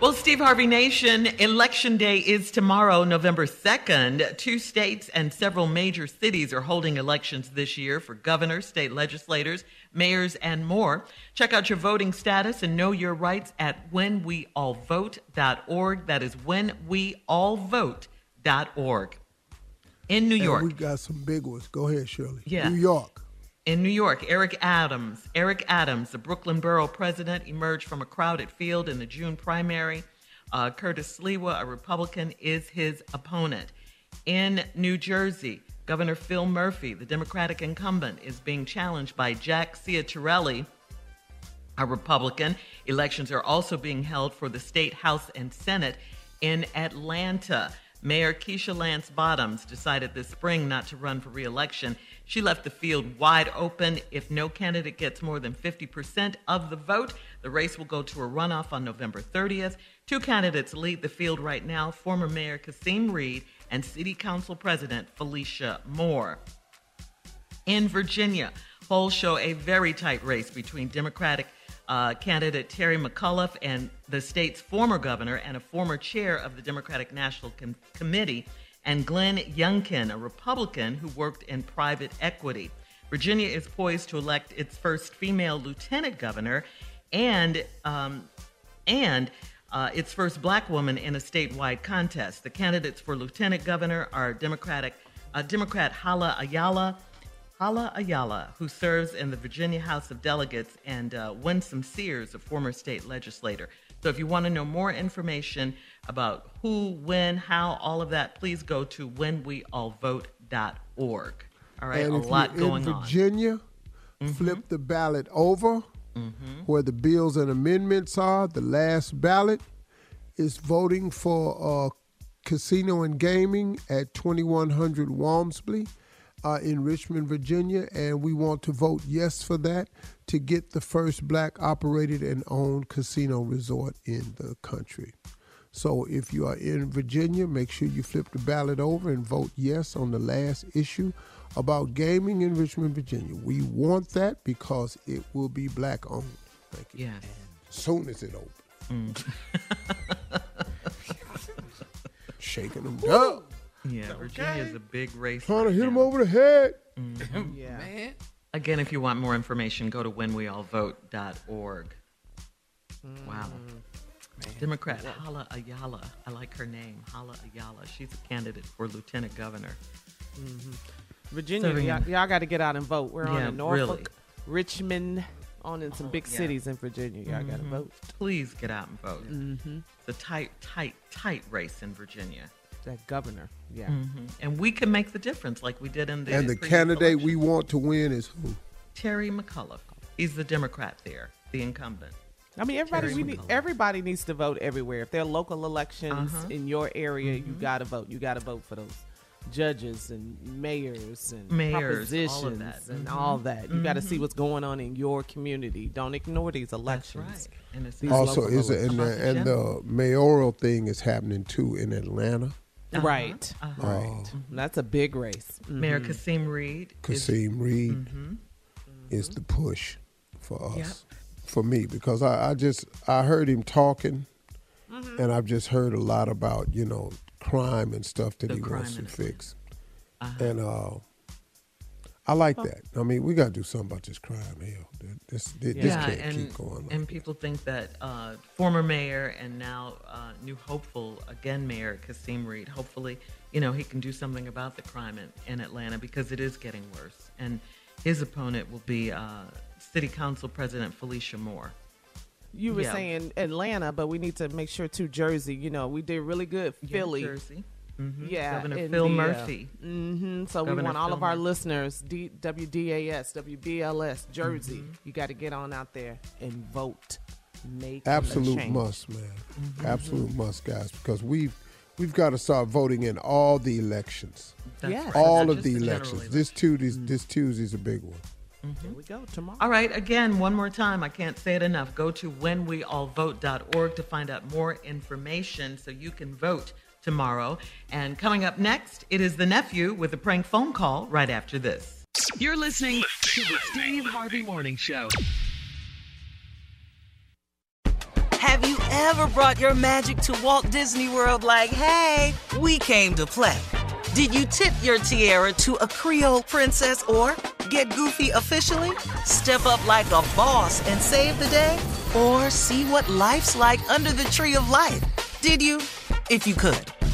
Well, Steve Harvey Nation, Election Day is tomorrow, November 2nd. Two states and several major cities are holding elections this year for governors, state legislators, mayors, and more. Check out your voting status and know your rights at whenweallvote.org. That is whenweallvote.org. In New York. And we got some big ones. Go ahead, Shirley. Yeah. New York. In New York, Eric Adams, Eric Adams, the Brooklyn borough president, emerged from a crowded field in the June primary. Uh, Curtis Sliwa, a Republican, is his opponent. In New Jersey, Governor Phil Murphy, the Democratic incumbent, is being challenged by Jack Ciattarelli, a Republican. Elections are also being held for the state House and Senate in Atlanta. Mayor Keisha Lance Bottoms decided this spring not to run for reelection. She left the field wide open. If no candidate gets more than 50% of the vote, the race will go to a runoff on November 30th. Two candidates lead the field right now former Mayor Kasim Reed and City Council President Felicia Moore. In Virginia, polls show a very tight race between Democratic uh, candidate Terry McAuliffe and the state's former governor and a former chair of the Democratic National Com- Committee, and Glenn Youngkin, a Republican who worked in private equity. Virginia is poised to elect its first female lieutenant governor and um, and uh, its first black woman in a statewide contest. The candidates for lieutenant governor are Democratic uh, Democrat Hala Ayala Hala Ayala, who serves in the Virginia House of Delegates, and uh, Winsome Sears, a former state legislator. So if you want to know more information about who, when, how, all of that, please go to whenweallvote.org. All right, and a lot going in on. Virginia, flip the ballot over where the bills and amendments are. The last ballot is voting for uh, casino and gaming at 2100 Walmsley uh, in Richmond, Virginia, and we want to vote yes for that to get the first black operated and owned casino resort in the country. So if you are in Virginia, make sure you flip the ballot over and vote yes on the last issue about gaming in Richmond, Virginia. We want that because it will be black owned. Thank you. Yes. soon as it opens. Mm. Shaking them down. Yeah, Virginia is a big race. Trying to right hit him over the head. Mm-hmm. Yeah. Again, if you want more information, go to whenweallvote.org. Mm-hmm. Wow. Democrat Hala Ayala. I like her name, Hala Ayala. She's a candidate for lieutenant governor. Mm-hmm. Virginia, Serving- y'all, y'all got to get out and vote. We're on Yeah, in Norfolk, really. Richmond, on in some oh, big yeah. cities in Virginia. Y'all got to vote. Please get out and vote. Mm-hmm. It's a tight, tight, tight race in Virginia. That governor, yeah. Mm-hmm. And we can make the difference like we did in the And the previous candidate we want to win is who? Terry McCullough. He's the Democrat there, the incumbent. I mean, everybody Terry we need, everybody needs to vote everywhere. If there are local elections Uh-huh. in your area, Mm-hmm. you got to vote. You got to vote for those judges and mayors and Mayors, all of propositions that. Mm-hmm. and all that. You got to see what's going on in your community. Don't ignore these elections. That's elections. right. And it's These Also, is it, and, the and the mayoral thing is happening too in Atlanta. Uh-huh. Right, Uh-huh. right. That's a big race. Mm. Mayor Kasim Reed. is- Kasim Reed Mm-hmm. is the push for us, Yep. for me, because I, I just I heard him talking, Mm-hmm. and I've just heard a lot about you know crime and stuff that The he wants to fix, Uh-huh. and uh, I like that. I mean, we got to do something about this crime. Hell, this this, this can't and, keep going. Like and that. people think that uh, former mayor and now uh, new hopeful again mayor Kasim Reed, hopefully, you know, he can do something about the crime in, in Atlanta because it is getting worse. And his opponent will be uh, City Council President Felicia Moore. You were Yeah. saying Atlanta, but we need to make sure to Jersey. You know, we did really good. Philly, Yeah, Jersey. Mhm. yeah, Governor in Phil the, uh, Murphy. hmm So we want all Phil of our Murphy. listeners, D- WDAS, WBLS, Jersey. Mm-hmm. You got to get on out there and vote. Make Absolute must, man. Mm-hmm. Absolute must, guys, because we've we've got to start voting in all the elections, That's Yes. right, all not of just the general elections. election. This Tuesday, this Tuesday's a big one. There we go. Tomorrow. All right, again, one more time. I can't say it enough. Go to whenweallvote.org to find out more information so you can vote tomorrow. And coming up next, it is the nephew with a prank phone call right after this. You're listening to the Steve Harvey Morning Show. Have you ever brought your magic to Walt Disney World like, hey, we came to play? Did you tip your tiara to a Creole princess or get goofy officially? Step up like a boss and save the day? Or see what life's like under the tree of life? Did you? If you could.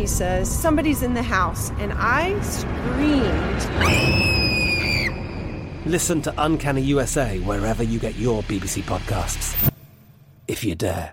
He says, Somebody's in the house, and I screamed. Listen to Uncanny USA wherever you get your BBC podcasts, if you dare.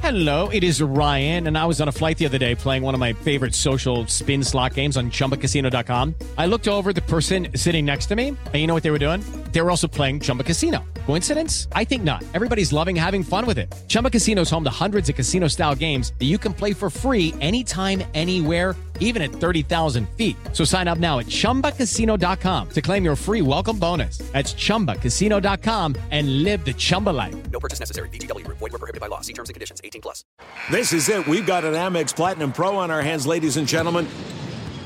Hello, it is Ryan, and I was on a flight the other day playing one of my favorite social spin slot games on chumbacasino.com. I looked over at the person sitting next to me, and you know what they were doing? They were also playing Chumba Casino. Coincidence? I think not. Everybody's loving having fun with it. Chumba Casino is home to hundreds of casino style games that you can play for free anytime, anywhere, even at 30,000 feet. So sign up now at chumbacasino.com to claim your free welcome bonus. That's chumbacasino.com and live the Chumba life. No purchase necessary. VGW Group. Void were prohibited by law. See terms and conditions. 18 plus. This is it. We've got an Amex Platinum Pro on our hands, ladies and gentlemen.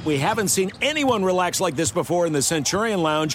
We haven't seen anyone relax like this before in the Centurion Lounge.